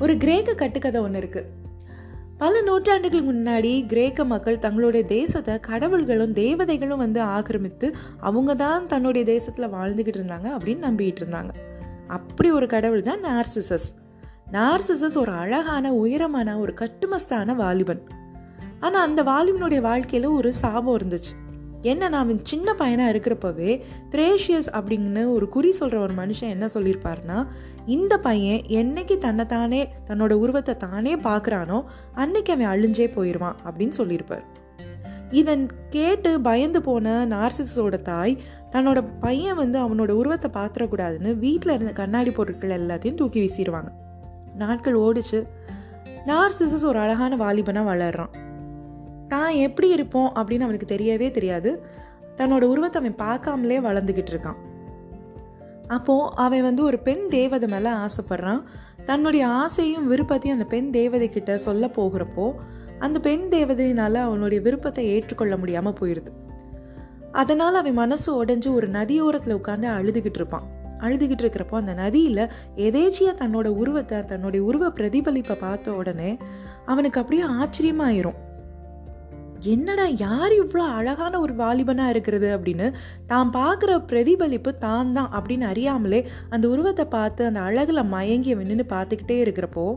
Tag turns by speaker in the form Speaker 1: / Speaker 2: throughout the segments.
Speaker 1: ஒரு கிரேக்க கட்டுக்கதை ஒன்று இருக்குது பல நூற்றாண்டுகள் முன்னாடி கிரேக்க மக்கள் தங்களுடைய தேசத்தை கடவுள்களும் தேவதைகளும் வந்து ஆக்கிரமித்து அவங்க தான் தன்னுடைய தேசத்தில் வாழ்ந்துக்கிட்டு இருந்தாங்க அப்படின்னு நம்பிக்கிட்டு இருந்தாங்க. அப்படி ஒரு கடவுள் தான் நார்சிசஸ். நார்சிசஸ் ஒரு அழகான உயரமான ஒரு கட்டுமஸ்தான வாலிபன். ஆனால் அந்த வாலிபனுடைய வாழ்க்கையில் ஒரு சாபம் இருந்துச்சு. என்ன நான் சின்ன பையனாக இருக்கிறப்பவே த்ரேஷியஸ் அப்படின்னு ஒரு குறி சொல்கிற ஒரு மனுஷன் என்ன சொல்லியிருப்பாருன்னா இந்த பையன் என்னைக்கு தன்னைத்தானே தன்னோட உருவத்தை தானே பார்க்குறானோ அன்னைக்கு அவன் அழிஞ்சே போயிடுவான் அப்படின்னு சொல்லியிருப்பார். இதன் கேட்டு பயந்து போன நார்சிஸோட தாய் தன்னோட பையன் வந்து அவனோட உருவத்தை பார்த்துடக்கூடாதுன்னு வீட்டில் இருந்த கண்ணாடி பொருட்கள் எல்லாத்தையும் தூக்கி வீசிடுவாங்க நாட்கள் ஓடிச்சு. நார்சிசஸ் ஒரு அழகான வாலிபனாக வளர்றான். தான் எப்படி இருப்போம் அப்படின்னு அவனுக்கு தெரியவே தெரியாது. தன்னோட உருவத்தை அவன் பார்க்காமலே வளர்ந்துக்கிட்டு இருக்கான். அப்போது அவன் வந்து ஒரு பெண் தேவதை மேலே ஆசைப்படுறான். தன்னுடைய ஆசையும் விருப்பத்தையும் அந்த பெண் தேவதை கிட்ட சொல்ல போகிறப்போ அந்த பெண் தேவதையினால் அவனுடைய விருப்பத்தை ஏற்றுக்கொள்ள முடியாமல் போயிடுது அதனால் அவன் மனசு உடஞ்சி ஒரு நதியோரத்தில் உட்காந்து அழுதுகிட்டு இருப்பான். அழுதுகிட்டு இருக்கிறப்போ அந்த நதியில் எதேச்சியாக தன்னோட உருவத்தை தன்னுடைய உருவ பிரதிபலிப்பை பார்த்த உடனே அவனுக்கு அப்படியே ஆச்சரியமாயிரும். என்னடா யார் இவ்வளோ அழகான ஒரு வாலிபனாக இருக்கிறது அப்படின்னு தான் பார்க்குற பிரதிபலிப்பு தான் தான் அப்படின்னு அறியாமலே அந்த உருவத்தை பார்த்து அந்த அழகில் மயங்கி நின்று பார்த்துக்கிட்டே இருக்கிறப்போ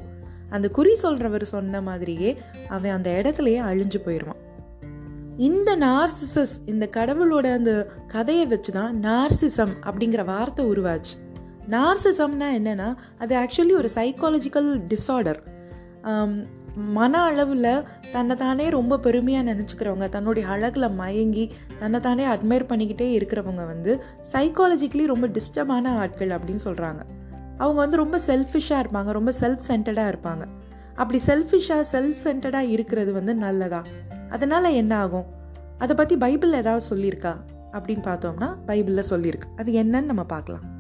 Speaker 1: அந்த குறி சொல்கிறவர் சொன்ன மாதிரியே அவன் அந்த இடத்துலையே அழிஞ்சு போயிடுவான் இந்த நார்சிசஸ் இந்த கடவுளோட அந்த கதையை வச்சு தான் நார்சிசம் அப்படிங்கிற வார்த்தை உருவாச்சு. நார்சிசம்னா என்னன்னா அது ஆக்சுவலி ஒரு சைக்காலஜிக்கல் டிஸார்டர் மன அளவில் தன்னை தானே ரொம்ப பெருமையாக நினச்சிக்கிறவங்க தன்னுடைய அழகில் மயங்கி தன்னை தானே அட்மையர் பண்ணிக்கிட்டே இருக்கிறவங்க வந்து சைக்காலஜிக்கலி ரொம்ப டிஸ்டர்பான ஆட்கள் அப்படின்னு சொல்கிறாங்க அவங்க வந்து ரொம்ப செல்ஃபிஷாக இருப்பாங்க ரொம்ப செல்ஃப் சென்டர்டாக இருப்பாங்க. அப்படி செல்ஃபிஷாக செல்ஃப் சென்டர்டாக இருக்கிறது வந்து நல்லதா? அதனால் என்ன ஆகும்? அதை பற்றி பைபிளில் ஏதாவது சொல்லியிருக்கா? அப்படின்னு பார்த்தோம்னா பைபிளில் சொல்லியிருக்கு. அது என்னன்னு நம்ம பார்க்கலாம்.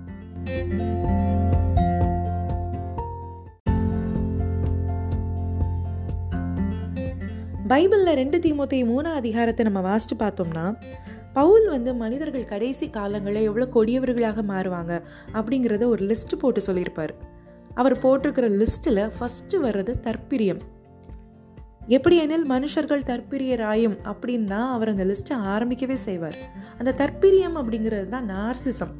Speaker 1: பைபிளில் ரெண்டு தீமோத்தையும் மூணாம் அதிகாரத்தை நம்ம வாசித்து பார்த்தோம்னா பவுல் வந்து மனிதர்கள் கடைசி காலங்களில் எவ்வளோ கொடியவர்களாக மாறுவாங்க அப்படிங்கிறத ஒரு லிஸ்ட் போட்டு சொல்லியிருப்பார். அவர் போட்டிருக்கிற லிஸ்ட்டில் ஃபஸ்ட்டு வர்றது தற்பிரியம். எப்படி எனில் மனுஷர்கள் தற்பிரியராயும் அப்படின்னு தான் அவர் அந்த லிஸ்ட்டை ஆரம்பிக்கவே செய்வார். அந்த தற்பிரியம் அப்படிங்கிறது தான் நார்சிசம்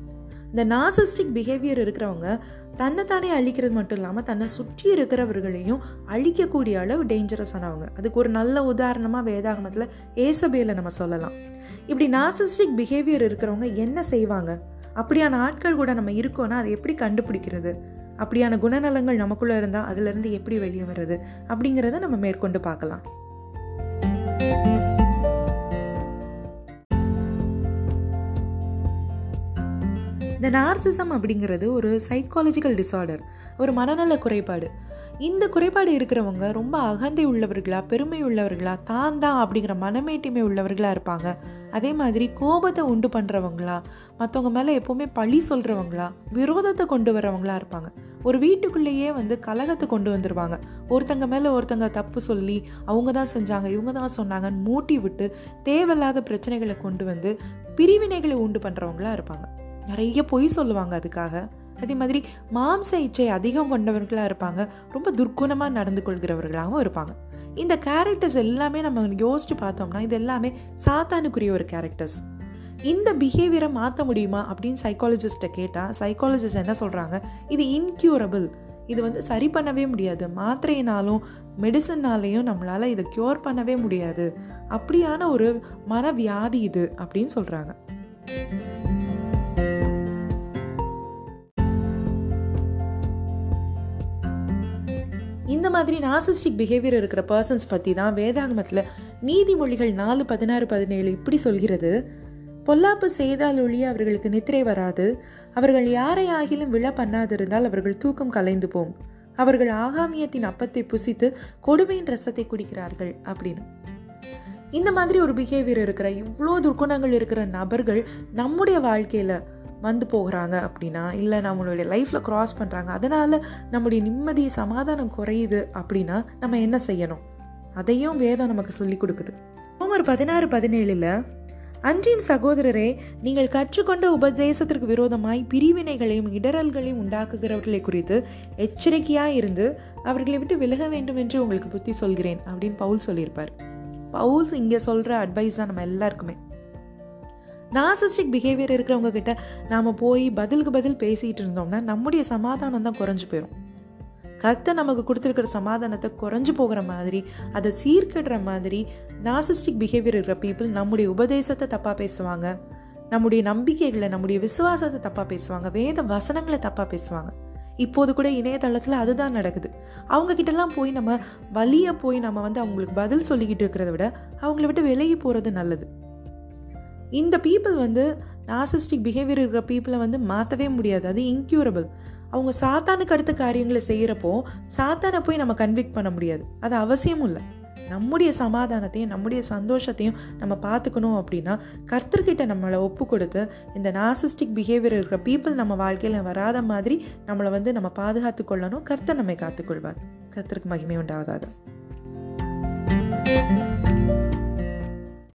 Speaker 1: இந்த நாசிஸ்டிக் பிஹேவியர் இருக்கிறவங்க தன்னைத்தானே அழிக்கிறது மட்டும் இல்லாமல் தன்னை சுற்றி இருக்கிறவர்களையும் அழிக்கக்கூடிய அளவு டேஞ்சரஸ் ஆனவங்க. அதுக்கு ஒரு நல்ல உதாரணமாக வேதாகமத்தில் ஏசபேல நம்ம சொல்லலாம். இப்படி நாசிஸ்டிக் பிஹேவியர் இருக்கிறவங்க என்ன செய்வாங்க? அப்படியான ஆட்கள் கூட நம்ம இருக்கோன்னா அதை எப்படி கண்டுபிடிக்கிறது? அப்படியான குணநலங்கள் நமக்குள்ளே இருந்தால் அதுலேருந்து எப்படி வெளியே வர்றது? அப்படிங்கிறத நம்ம மேற்கொண்டு பார்க்கலாம். இந்த நார்சிசம் அப்படிங்கிறது ஒரு சைக்காலஜிக்கல் டிசார்டர் ஒரு மனநல குறைபாடு. இந்த குறைபாடு இருக்கிறவங்க ரொம்ப அகந்தை உள்ளவர்களா பெருமை உள்ளவர்களா தான் தான் அப்படிங்கிற மனமேட்டிமை உள்ளவர்களாக இருப்பாங்க. அதே மாதிரி கோபத்தை உண்டு பண்ணுறவங்களா மற்றவங்க மேலே எப்போவுமே பழி சொல்கிறவங்களா விரோதத்தை கொண்டு வரவங்களா இருப்பாங்க. ஒரு வீட்டுக்குள்ளேயே வந்து கலகத்தை கொண்டு வந்துடுவாங்க ஒருத்தங்க மேலே ஒருத்தங்க தப்பு சொல்லி அவங்க தான் செஞ்சாங்க இவங்க தான் சொன்னாங்கன்னு மூட்டி விட்டு தேவையில்லாத பிரச்சனைகளை கொண்டு வந்து பிரிவினைகளை உண்டு பண்ணுறவங்களா இருப்பாங்க. நிறைய பொய் சொல்லுவாங்க அதுக்காக. அதே மாதிரி மாம்ச இச்சை அதிகம் கொண்டவர்களாக இருப்பாங்க. ரொம்ப துர்க்குணமாக நடந்து கொள்கிறவர்களாகவும் இருப்பாங்க. இந்த கேரக்டர்ஸ் எல்லாமே நம்ம யோசிச்சு பார்த்தோம்னா இது எல்லாமே சாத்தானுக்குரிய ஒரு கேரக்டர்ஸ் இந்த பிஹேவியரை மாற்ற முடியுமா அப்படின்னு சைக்காலஜிஸ்ட்டை கேட்டால் சைக்காலஜிஸ்ட் என்ன சொல்கிறாங்க இது இன்க்யூரபிள் இது வந்து சரி பண்ணவே முடியாது. மாத்திரையினாலும் மெடிசன்னாலேயும் நம்மளால் இதை க்யூர் பண்ணவே முடியாது. அப்படியான ஒரு மனவியாதி இது அப்படின்னு சொல்கிறாங்க மாதிரி நாசிஸ்டிக் பிஹேவியர் இருக்கிற பர்சன்ஸ் பற்றி தான் வேதாகமத்தில் நீதிமொழிகள் நாலு பதினாறு பதினேழு இப்படி சொல்கிறது. பொல்லாப்பு செய்தால் ஒழிய அவர்களுக்கு நித்திரை வராது. அவர்கள் யாரை ஆகிலும் விழ பண்ணாதிருந்தால் அவர்கள் தூக்கம் கலைந்து போம். அவர்கள் ஆகாமியத்தின் அப்பத்தை புசித்து கொடுமையின் ரசத்தை குடிக்கிறார்கள் அப்படின்னு. இந்த மாதிரி ஒரு பிஹேவியர் இருக்கிற இவ்வளோ துர்க்குணங்கள் இருக்கிற நபர்கள் நம்முடைய வாழ்க்கையில் வந்து போகிறாங்க அப்படின்னா இல்லை நம்மளுடைய லைஃப்பில் க்ராஸ் பண்ணுறாங்க அதனால் நம்முடைய நிம்மதி சமாதானம் குறையுது அப்படின்னா நம்ம என்ன செய்யணும்? அதையும் வேதம் நமக்கு சொல்லி கொடுக்குது. ரோமர் பதினாறு பதினேழில் அன்றின் சகோதரரே நீங்கள் கற்றுக்கொண்ட உபதேசத்திற்கு விரோதமாய் பிரிவினைகளையும் இடரல்களையும் உண்டாக்குகிறவர்களை குறித்து எச்சரிக்கையாக இருந்து அவர்களை விட்டு விலக வேண்டும் என்று உங்களுக்கு புத்தி சொல்கிறேன் அப்படின்னு பவுல் சொல்லியிருப்பார். பவுல்ஸ் இங்கே சொல்கிற அட்வைஸ் தான் நம்ம எல்லாருக்குமே. நாசிஸ்டிக் பிஹேவியர் இருக்கிறவங்க கிட்ட நாம் போய் பதிலுக்கு பதில் பேசிகிட்டு இருந்தோம்னா நம்முடைய சமாதானம் தான் குறைஞ்சு போயிடும் கத்தை நமக்கு கொடுத்துருக்கிற சமாதானத்தை குறைஞ்சு போகிற மாதிரி அதை சீர்கடுற மாதிரி நாசிஸ்டிக் பிஹேவியர் இருக்கிற பீப்புள் நம்முடைய உபதேசத்தை தப்பாக பேசுவாங்க. நம்முடைய நம்பிக்கைகளை நம்முடைய விசுவாசத்தை தப்பாக பேசுவாங்க. வேத வசனங்களை தப்பாக பேசுவாங்க. இப்போது கூட இணையதளத்தில் அதுதான் நடக்குது. அவங்க கிட்டலாம் போய் நம்ம வழியை போய் நம்ம வந்து அவங்களுக்கு பதில் சொல்லிக்கிட்டு இருக்கிறத விட அவங்கள விட்டு விலகி போகிறது நல்லது. இந்த பீப்புள் வந்து நாசிஸ்டிக் பிஹேவியர் இருக்கிற பீப்புளை வந்து மாற்றவே முடியாது. அது இன்க்யூரபிள் அவங்க சாத்தானுக்கு அடுத்த காரியங்களை செய்கிறப்போ சாத்தானை போய் நம்ம கன்விக்ட் பண்ண முடியாது. அது அவசியமும் இல்லை. நம்முடைய சமாதானத்தையும் நம்முடைய சந்தோஷத்தையும் நம்ம பார்த்துக்கணும் அப்படின்னா கர்த்தர்கிட்ட நம்மளை ஒப்பு கொடுத்து இந்த நாசிஸ்டிக் பிஹேவியர் இருக்கிற பீப்புள் நம்ம வாழ்க்கையில் வராத மாதிரி நம்மளை வந்து நம்ம பாதுகாத்து கொள்ளணும். கர்த்தர் நம்மை காத்துக்கொள்வார் கர்த்தருக்கு மகிமை உண்டாவதாக.